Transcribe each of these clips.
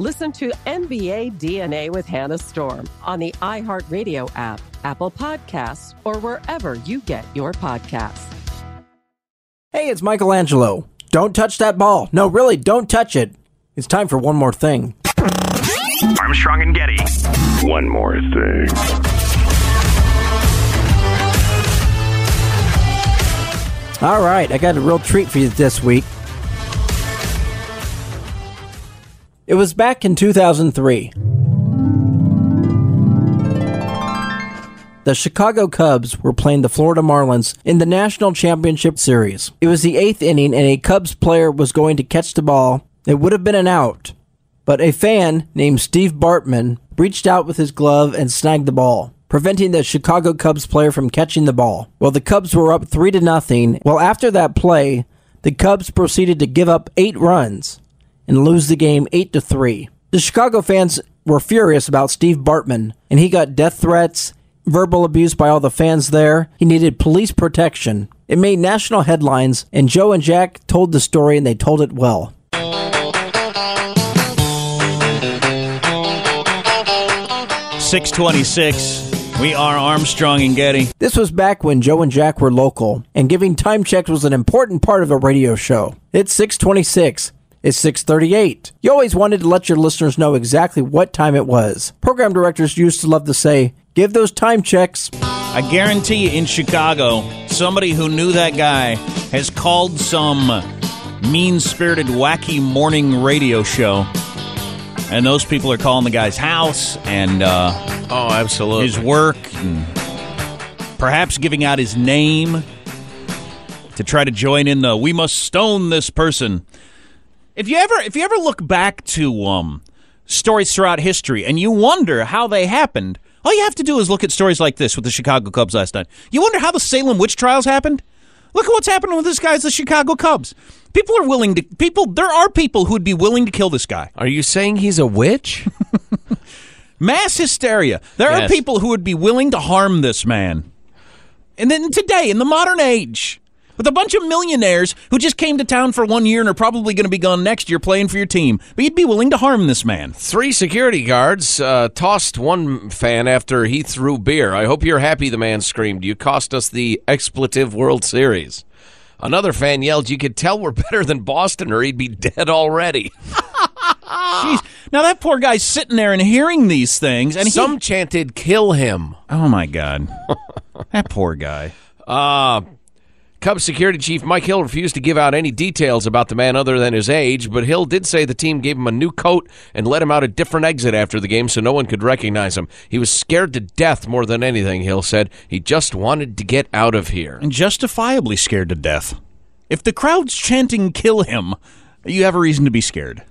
Listen to NBA DNA with Hannah Storm on the iHeartRadio app, Apple Podcasts, or wherever you get your podcasts. Hey, it's Michelangelo. Don't touch that ball. No, really, don't touch it. It's time for one more thing. Armstrong and Getty. One more thing. All right, I got a real treat for you this week. It was back in 2003. The Chicago Cubs were playing the Florida Marlins in the National Championship Series. It was the eighth inning, and a Cubs player was going to catch the ball. It would have been an out, but a fan named Steve Bartman reached out with his glove and snagged the ball, preventing the Chicago Cubs player from catching the ball. Well, the Cubs were up 3 to nothing. Well, after that play, the Cubs proceeded to give up 8 runs and lose the game 8 to 3. The Chicago fans were furious about Steve Bartman, and he got death threats, verbal abuse by all the fans there. He needed police protection. It made national headlines, and Joe and Jack told the story and they told it well. Six twenty-six. We are Armstrong and Getty. This was back when Joe and Jack were local, and giving time checks was an important part of a radio show. It's 626. It's 638. You always wanted to let your listeners know exactly what time it was. Program directors used to love to say, give those time checks. I guarantee you, in Chicago, somebody who knew that guy has called some mean-spirited, wacky morning radio show, and those people are calling the guy's house and uh, Oh, absolutely. his work, and perhaps giving out his name to try to join in the "We must stone this person." If you ever, if you ever look back to um, stories throughout history and you wonder how they happened, all you have to do is look at stories like this with the Chicago Cubs last night. You wonder how the Salem witch trials happened. Look at what's happening with this guy, the Chicago Cubs. People are willing to. People, there are people who would be willing to kill this guy. Are you saying he's a witch? Mass hysteria. There are people who would be willing to harm this man. And then today, in the modern age, with a bunch of millionaires who just came to town for one year and are probably going to be gone next year playing for your team, but you'd be willing to harm this man. Three security guards uh, tossed one fan after he threw beer. I hope you're happy, the man screamed. You cost us the expletive World Series. Another fan yelled, You could tell we're better than Boston or he'd be dead already. Jeez. Now that poor guy's sitting there and hearing these things, and he- Some chanted, Kill him. oh my god, that poor guy. Uh, Cubs security chief Mike Hill refused to give out any details about the man other than his age, but Hill did say the team gave him a new coat and let him out a different exit after the game so no one could recognize him. He was scared to death more than anything, Hill said. He just wanted to get out of here. and justifiably scared to death. If the crowd's chanting "kill him," you have a reason to be scared.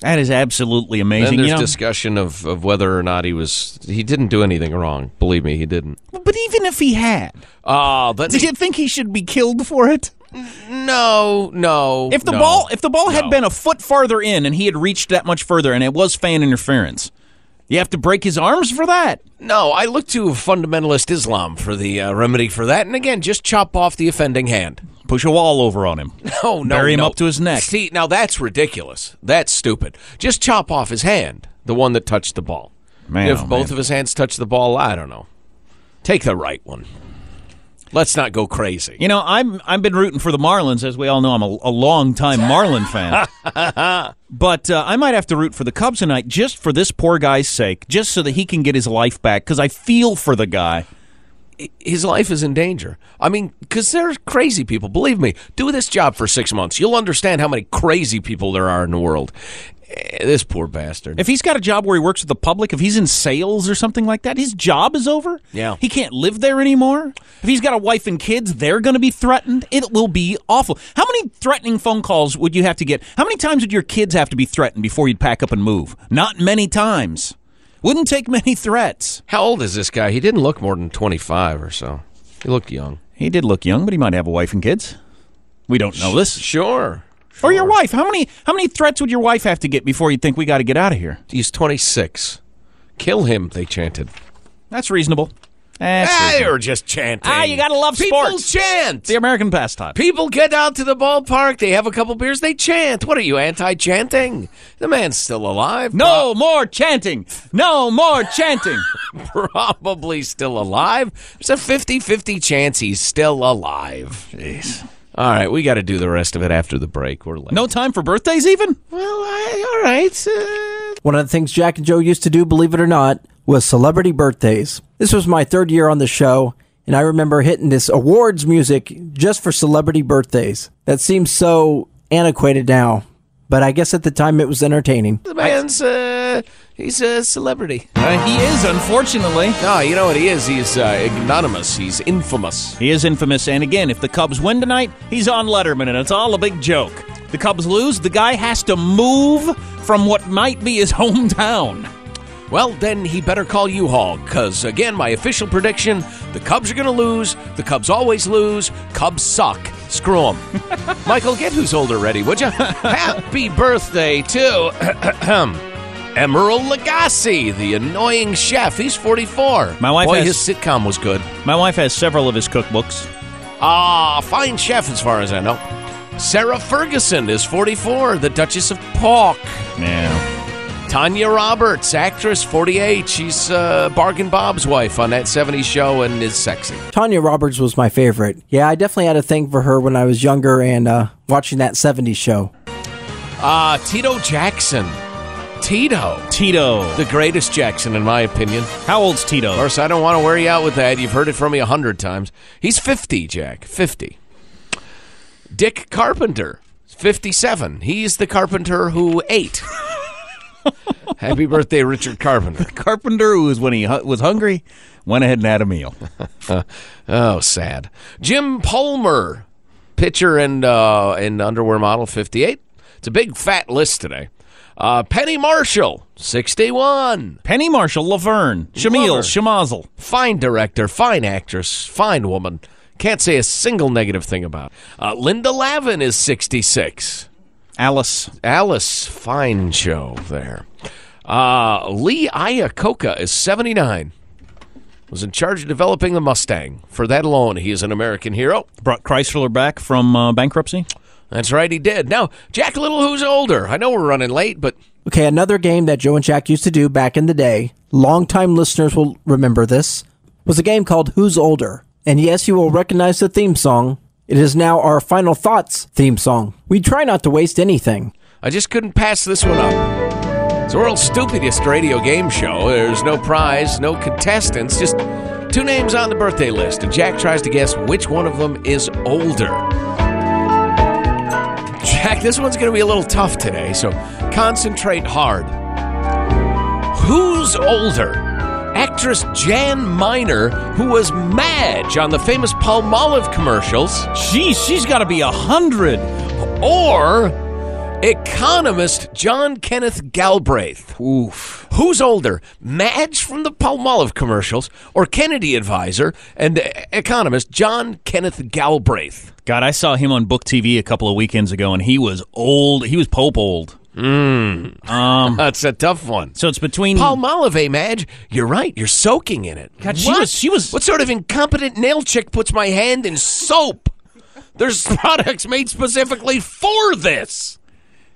That is absolutely amazing. there's You know, discussion of, of whether or not he was. He didn't do anything wrong. Believe me, he didn't. but even if he had, Uh, but did you think he should be killed for it? no, no. If the no, ball if the ball had no. been a foot farther in and he had reached that much further and it was fan interference, you have to break his arms for that. No, I look to fundamentalist Islam for the uh, remedy for that. And again, just chop off the offending hand. Push a wall over on him. No, no, Bury him no. up to his neck. See, now that's ridiculous. That's stupid. Just chop off his hand, the one that touched the ball. Man, if oh, both man. of his hands touch the ball, I don't know. Take the right one. Let's not go crazy. You know, I'm I've been rooting for the Marlins, as we all know. I'm a, a long time Marlin fan, but uh, I might have to root for the Cubs tonight, just for this poor guy's sake, just so that he can get his life back. Because I feel for the guy. His life is in danger. I mean, because there's crazy people. Believe me, do this job for six months. You'll understand how many crazy people there are in the world. Eh, This poor bastard. If he's got a job where he works with the public, if he's in sales or something like that, his job is over. Yeah. he can't live there anymore. If he's got a wife and kids, they're going to be threatened. It will be awful. How many threatening phone calls would you have to get? How many times would your kids have to be threatened before you'd pack up and move? Not many times. Wouldn't take many threats. how old is this guy? He didn't look more than 25 or so. He looked young. He did look young, but he might have a wife and kids. We don't know this. Sure. Or your wife. How many how many threats would your wife have to get before you'd think we got to get out of here? He's 26. Kill him, they chanted. That's reasonable. That's Ah, reasonable. you're just chanting. Ah, you gotta love People sports. chant. the American pastime. People get out to the ballpark. They have a couple beers. They chant. What are you anti-chanting? The man's still alive. No more chanting. No more chanting. probably still alive. There's a 50-50 chance he's still alive. Jeez. All right, we got to do the rest of it after the break. We're late. No time for birthdays even? Well, I, all right. Uh, One of the things Jack and Joe used to do, believe it or not, was celebrity birthdays. This was my third year on the show, and I remember hitting this awards music just for celebrity birthdays. That seems so antiquated now, but I guess at the time it was entertaining. the man's uh, he's a celebrity. Uh, he is, unfortunately. No, you know what he is? He's uh, anonymous. He's infamous. He is infamous, and again, if the Cubs win tonight, he's on Letterman, and it's all a big joke. The Cubs lose, the guy has to move from what might be his hometown. Well, then he better call U-Haul, because, again, my official prediction, the Cubs are going to lose. The Cubs always lose. Cubs suck. Screw 'em. Michael, get who's older ready, would you? Happy birthday to Emeril Lagasse, the annoying chef. He's 44. My wife Boy, has- his sitcom was good. My wife has several of his cookbooks. Ah, fine chef as far as I know. Sarah Ferguson is 44, the Duchess of Pork. Yeah. Tanya Roberts, actress, 48. She's uh, Bargain Bob's wife on that 70s show and is sexy. Tanya Roberts was my favorite. Yeah, I definitely had a thing for her when I was younger and uh, watching that 70s show. Uh, Tito Jackson. Tito. Tito. The greatest Jackson, in my opinion. How old's Tito? Of course, I don't want to wear you out with that. You've heard it from me a hundred times. He's 50, Jack. 50. Dick Carpenter. 57. He's the carpenter who ate. Happy birthday, Richard Carpenter. Carpenter, who was when he hu- was hungry, went ahead and had a meal. Oh, sad. Jim Palmer, pitcher and uh, and underwear model, 58. It's a big fat list today. Uh, Penny Marshall, 61. Penny Marshall, Laverne, Shamil. Shemazel. Fine director, fine actress, fine woman. Can't say a single negative thing about. it. Uh, Linda Lavin is 66. Alice. Alice, fine show there. Uh, Lee Iacocca is 79. Was in charge of developing the Mustang. For that alone, he is an American hero. Brought Chrysler back from uh, bankruptcy. That's right, he did. Now, Jack Little, who's older? I know we're running late, but Okay, another game that Joe and Jack used to do back in the day, longtime listeners will remember this, was a game called Who's Older? And yes, you will recognize the theme song. It is now our Final Thoughts theme song. We try not to waste anything. I just couldn't pass this one up. It's the world's stupidest radio game show. There's no prize, no contestants, just two names on the birthday list, and Jack tries to guess which one of them is older. Jack, this one's going to be a little tough today, so concentrate hard. Who's older? Actress Jan Miner, who was Madge on the famous Palmolive commercials, Geez, she's got to be a hundred. or Economist John Kenneth Galbraith. Oof. Who's older, Madge from the Palmolive commercials or Kennedy advisor and economist John Kenneth Galbraith? God, I saw him on Book TV a couple of weekends ago, and he was old. He was Pope old. That's a tough one. So it's between Palmolive, Madge? You're right. You're soaking in it. God, she What? was- she was- What sort of incompetent nail chick puts my hand in soap? There's products made specifically for this.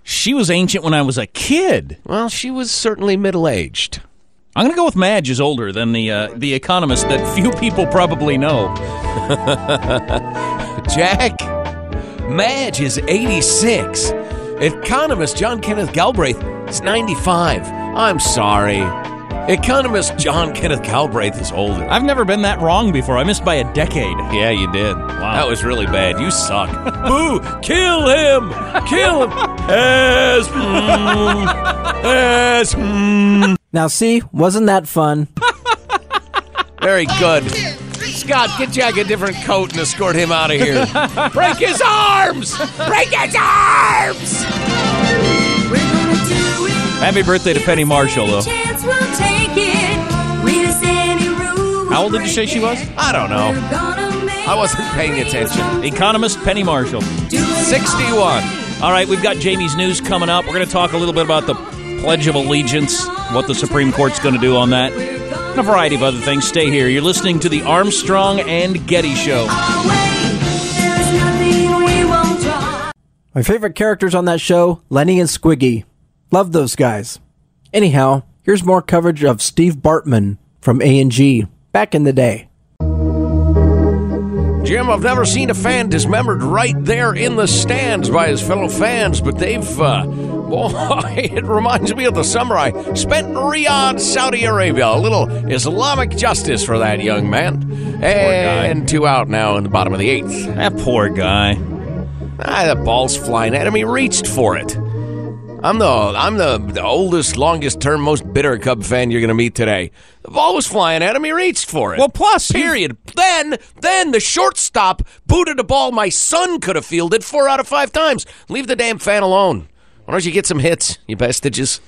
she was ancient when I was a kid. Well, she was certainly middle aged. I'm going to go with Madge is older than the uh, the economist that few people probably know. Jack, Madge is 86. Economist John Kenneth Galbraith is 95. I'm sorry. Economist John Kenneth Galbraith is older. I've never been that wrong before. I missed by a decade. Yeah, you did. Wow. That was really bad. You suck. Boo! Kill him! Kill him! As, mm, as, mm. Now, see, wasn't that fun? Very good. Scott, get Jack a different coat and escort him out of here. Break his arms! Break his arms! Happy birthday to Penny Marshall, though. How old did you say she was? I don't know. I wasn't paying attention. Economist Penny Marshall. 61. All right, we've got Jamie's news coming up. We're going to talk a little bit about the Pledge of Allegiance, what the Supreme Court's going to do on that, and a variety of other things. Stay here. You're listening to the Armstrong and Getty Show. My favorite characters on that show, Lenny and Squiggy. Love those guys. Anyhow, here's more coverage of Steve Bartman from A&G back in the day. Jim, I've never seen a fan dismembered right there in the stands by his fellow fans, but they've, uh, boy, it reminds me of the summer I spent in Riyadh, Saudi Arabia. A little Islamic justice for that young man. And two out now in the bottom of the eighth. That poor guy. Ah, the ball's flying at him. He reached for it. I'm the I'm the, the oldest, longest term, most bitter Cub fan you're going to meet today. The ball was flying at him. He reached for it. Well, plus, period. Then, then the shortstop booted a ball my son could have fielded four out of five times. Leave the damn fan alone. Why don't you get some hits, you vestiges?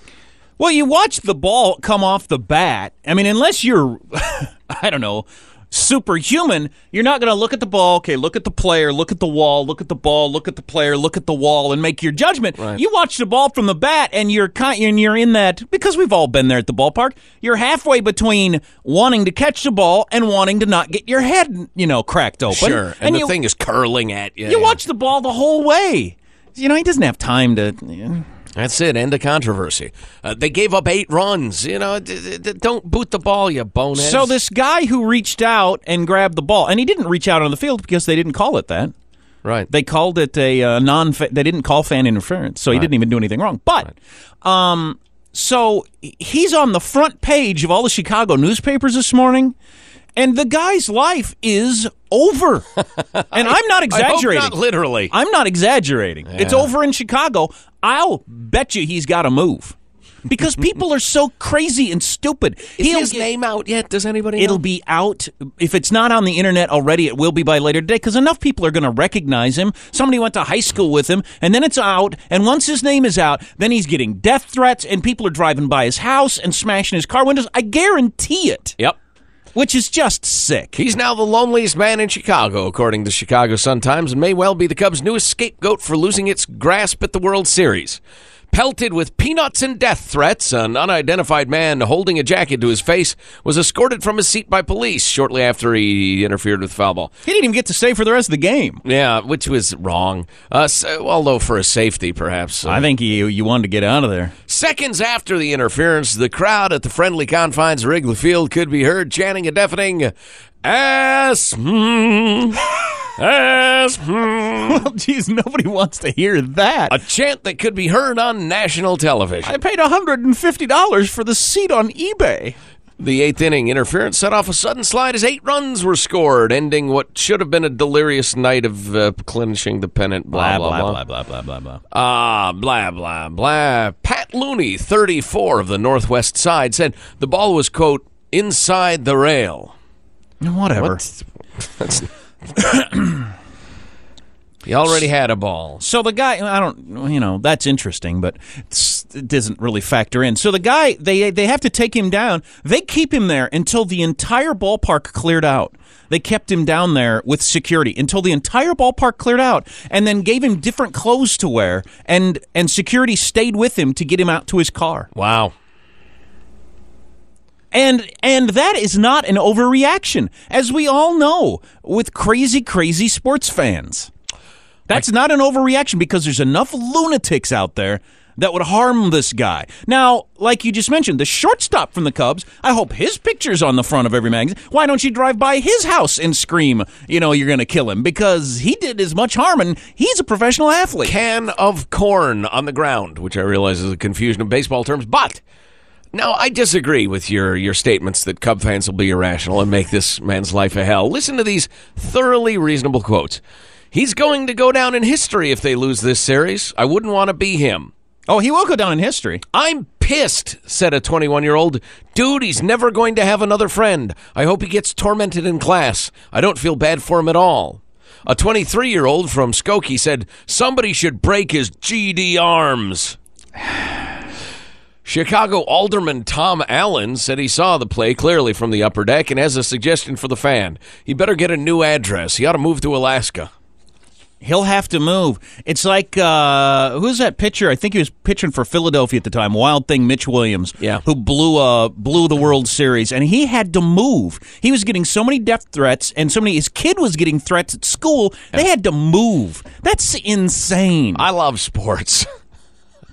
Well, you watch the ball come off the bat. I mean, unless you're, I don't know, superhuman, you're not going to look at the ball. Okay, look at the player, look at the wall, look at the ball, look at the player, look at the wall, and make your judgment. You watch the ball from the bat, and you're kind, and you're in that because we've all been there at the ballpark. You're halfway between wanting to catch the ball and wanting to not get your head, you know, cracked open. Sure. And, the you, thing is curling at you. you watch the ball the whole way. You know, he doesn't have time to. you know. That's it. End of controversy. Uh, they gave up eight runs. You know, d- d- don't boot the ball, you boneheads. So this guy who reached out and grabbed the ball, and he didn't reach out on the field because they didn't call it that. right. They called it a uh, non. They didn't call fan interference, so he didn't even do anything wrong. But, um, so he's on the front page of all the Chicago newspapers this morning, and the guy's life is over. and I'm not I exaggerating. not literally. I'm not exaggerating. It's over in Chicago. I'll bet you he's got to move. Because people are so crazy and stupid. Is He'll his get- name out yet? Does anybody It'll know? be out. If it's not on the internet already, it will be by later today because enough people are going to recognize him. Somebody went to high school with him, and then it's out. And once his name is out, then he's getting death threats, and people are driving by his house and smashing his car windows. I guarantee it, Yep. Which is just sick. He's now the loneliest man in Chicago, according to Chicago Sun-Times, and may well be the Cubs' newest scapegoat for losing its grasp at the World Series. Pelted with peanuts and death threats, an unidentified man holding a jacket to his face was escorted from his seat by police shortly after he interfered with foul ball. He didn't even get to stay for the rest of the game. Yeah, which was wrong. Uh, so, although for his safety, perhaps. I think you you wanted to get out of there. Seconds after the interference, the crowd at the friendly confines of Wrigley Field could be heard chanting a deafening ass, mm, ass, mm," Well, geez, nobody wants to hear that. a chant that could be heard on national television. I paid $150 for the seat on eBay. The eighth inning interference set off a sudden slide as eight runs were scored, ending what should have been a delirious night of uh, clinching the pennant. Blah blah blah. blah, blah, blah, blah. Ah, blah, blah, blah. Pat Looney, 34 of the Northwest side, said the ball was, quote, inside the rail. Whatever. What? That's, He already had a ball. So the guy, I don't, you know, that's interesting, but it doesn't really factor in. So the guy, they they have to take him down. They keep him there until the entire ballpark cleared out. They kept him down there with security until the entire ballpark cleared out, and then gave him different clothes to wear, and and security stayed with him to get him out to his car. Wow. And and that is not an overreaction, as we all know with crazy, crazy sports fans. That's not an overreaction because there's enough lunatics out there that would harm this guy. Now, like you just mentioned, the shortstop from the Cubs, I hope his picture's on the front of every magazine. Why don't you drive by his house and scream, you know, you're going to kill him? Because he did as much harm and he's a professional athlete. Can of corn on the ground, which I realize is a confusion of baseball terms, but. No, I disagree with your, your statements that Cub fans will be irrational and make this man's life a hell. Listen to these thoroughly reasonable quotes. He's going to go down in history if they lose this series. I wouldn't want to be him. Oh, he will go down in history. I'm pissed, said a 21 year old. Dude, he's never going to have another friend. I hope he gets tormented in class. I don't feel bad for him at all. A 23 year old from Skokie said, Somebody should break his GD arms. Chicago Alderman Tom Allen said he saw the play clearly from the upper deck and has a suggestion for the fan. He better get a new address. He ought to move to Alaska. He'll have to move. It's like uh, who's that pitcher? I think he was pitching for Philadelphia at the time. Wild thing, Mitch Williams. Yeah. who blew uh blew the World Series, and he had to move. He was getting so many death threats, and so many. His kid was getting threats at school. They had to move. That's insane. I love sports.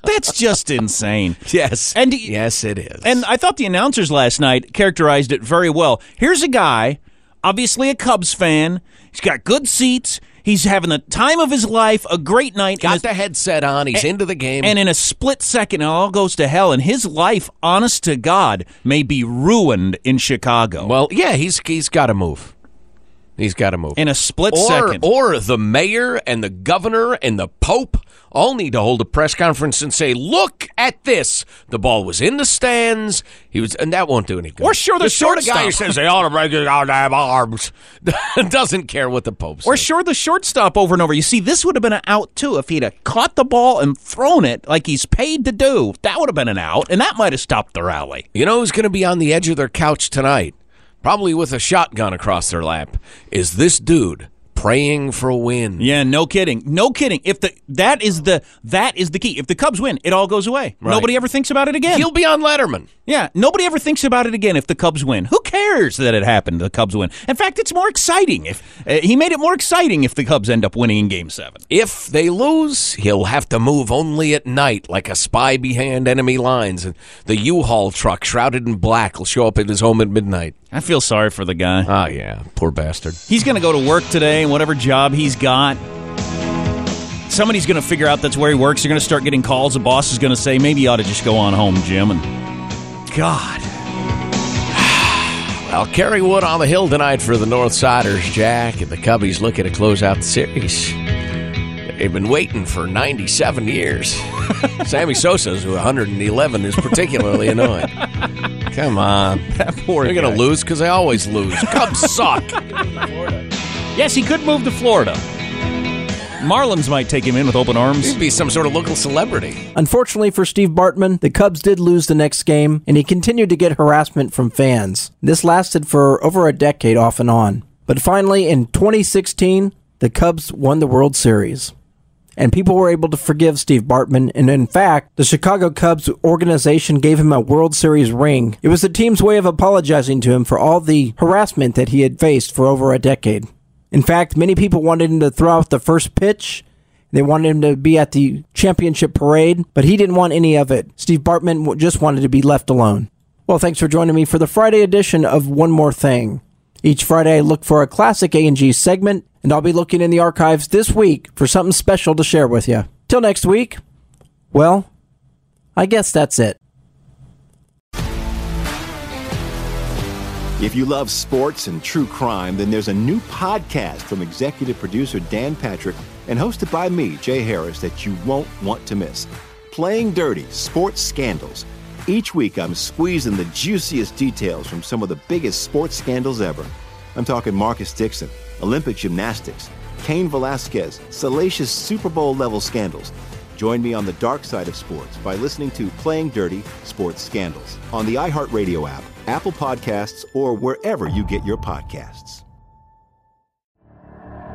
That's just insane. yes. And yes, it is. And I thought the announcers last night characterized it very well. Here's a guy, obviously a Cubs fan. He's got good seats. He's having the time of his life, a great night. got and the headset on. He's into the game. And in a split second, it all goes to hell. And his life, honest to God, may be ruined in Chicago. well, yeah, he's he's got to move. He's got to move. in a split or, second. or the mayor and the governor and the pope all need to hold a press conference and say, "Look at this! The ball was in the stands. He was, and that won't do any good." Or sure, the sort of guy who says they ought to break his goddamn arms doesn't care what the pope says. or sure, the shortstop over and over. You see, this would have been an out too if he'd have caught the ball and thrown it like he's paid to do. That would have been an out, and that might have stopped the rally. You know who's going to be on the edge of their couch tonight? Probably with a shotgun across their lap. Is this dude praying for a win? Yeah, no kidding, no kidding. If the that is the that is the key. If the Cubs win, it all goes away. Right. Nobody ever thinks about it again. He'll be on Letterman. Yeah, nobody ever thinks about it again if the Cubs win. Who cares that it happened? The Cubs win. In fact, it's more exciting if uh, he made it more exciting if the Cubs end up winning in Game Seven. If they lose, he'll have to move only at night, like a spy behind enemy lines. And the U-Haul truck, shrouded in black, will show up at his home at midnight. I feel sorry for the guy. Oh yeah, poor bastard. He's going to go to work today, and whatever job he's got, somebody's going to figure out that's where he works. You're going to start getting calls. The boss is going to say, maybe you ought to just go on home, Jim. And God, Well, Kerry Wood on the hill tonight for the Northsiders, Jack, and the Cubbies looking to close out the series. They've been waiting for 97 years. Sammy Sosa's 111 is particularly annoying. Come on. that poor They're going to lose because they always lose. Cubs suck. Yes, he could move to Florida. Marlins might take him in with open arms. He'd be some sort of local celebrity. Unfortunately for Steve Bartman, the Cubs did lose the next game, and he continued to get harassment from fans. This lasted for over a decade off and on. But finally, in 2016, the Cubs won the World Series. And people were able to forgive Steve Bartman, and in fact, the Chicago Cubs organization gave him a World Series ring. It was the team's way of apologizing to him for all the harassment that he had faced for over a decade. In fact, many people wanted him to throw out the first pitch they wanted him to be at the championship parade, but he didn't want any of it. Steve Bartman just wanted to be left alone. Well, thanks for joining me for the Friday edition of One More Thing. Each Friday, I look for a classic A&G segment, and I'll be looking in the archives this week for something special to share with you. Till next week, well, I guess that's it. If you love sports and true crime, then there's a new podcast from executive producer Dan Patrick and hosted by me, Jay Harris, that you won't want to miss. Playing Dirty Sports Scandals. Each week, I'm squeezing the juiciest details from some of the biggest sports scandals ever. I'm talking Marcus Dixon, Olympic gymnastics, Cain Velasquez, salacious Super Bowl level scandals. Join me on the dark side of sports by listening to Playing Dirty Sports Scandals on the iHeartRadio app, Apple Podcasts, or wherever you get your podcasts.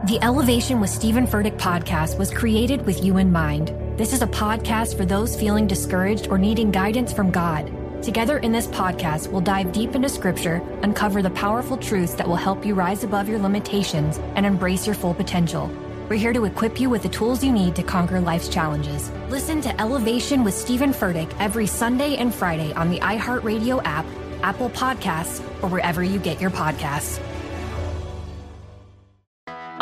The Elevation with Stephen Furtick podcast was created with you in mind. This is a podcast for those feeling discouraged or needing guidance from God. Together in this podcast, we'll dive deep into scripture, uncover the powerful truths that will help you rise above your limitations and embrace your full potential. We're here to equip you with the tools you need to conquer life's challenges. Listen to Elevation with Stephen Furtick every Sunday and Friday on the iHeartRadio app, Apple Podcasts, or wherever you get your podcasts.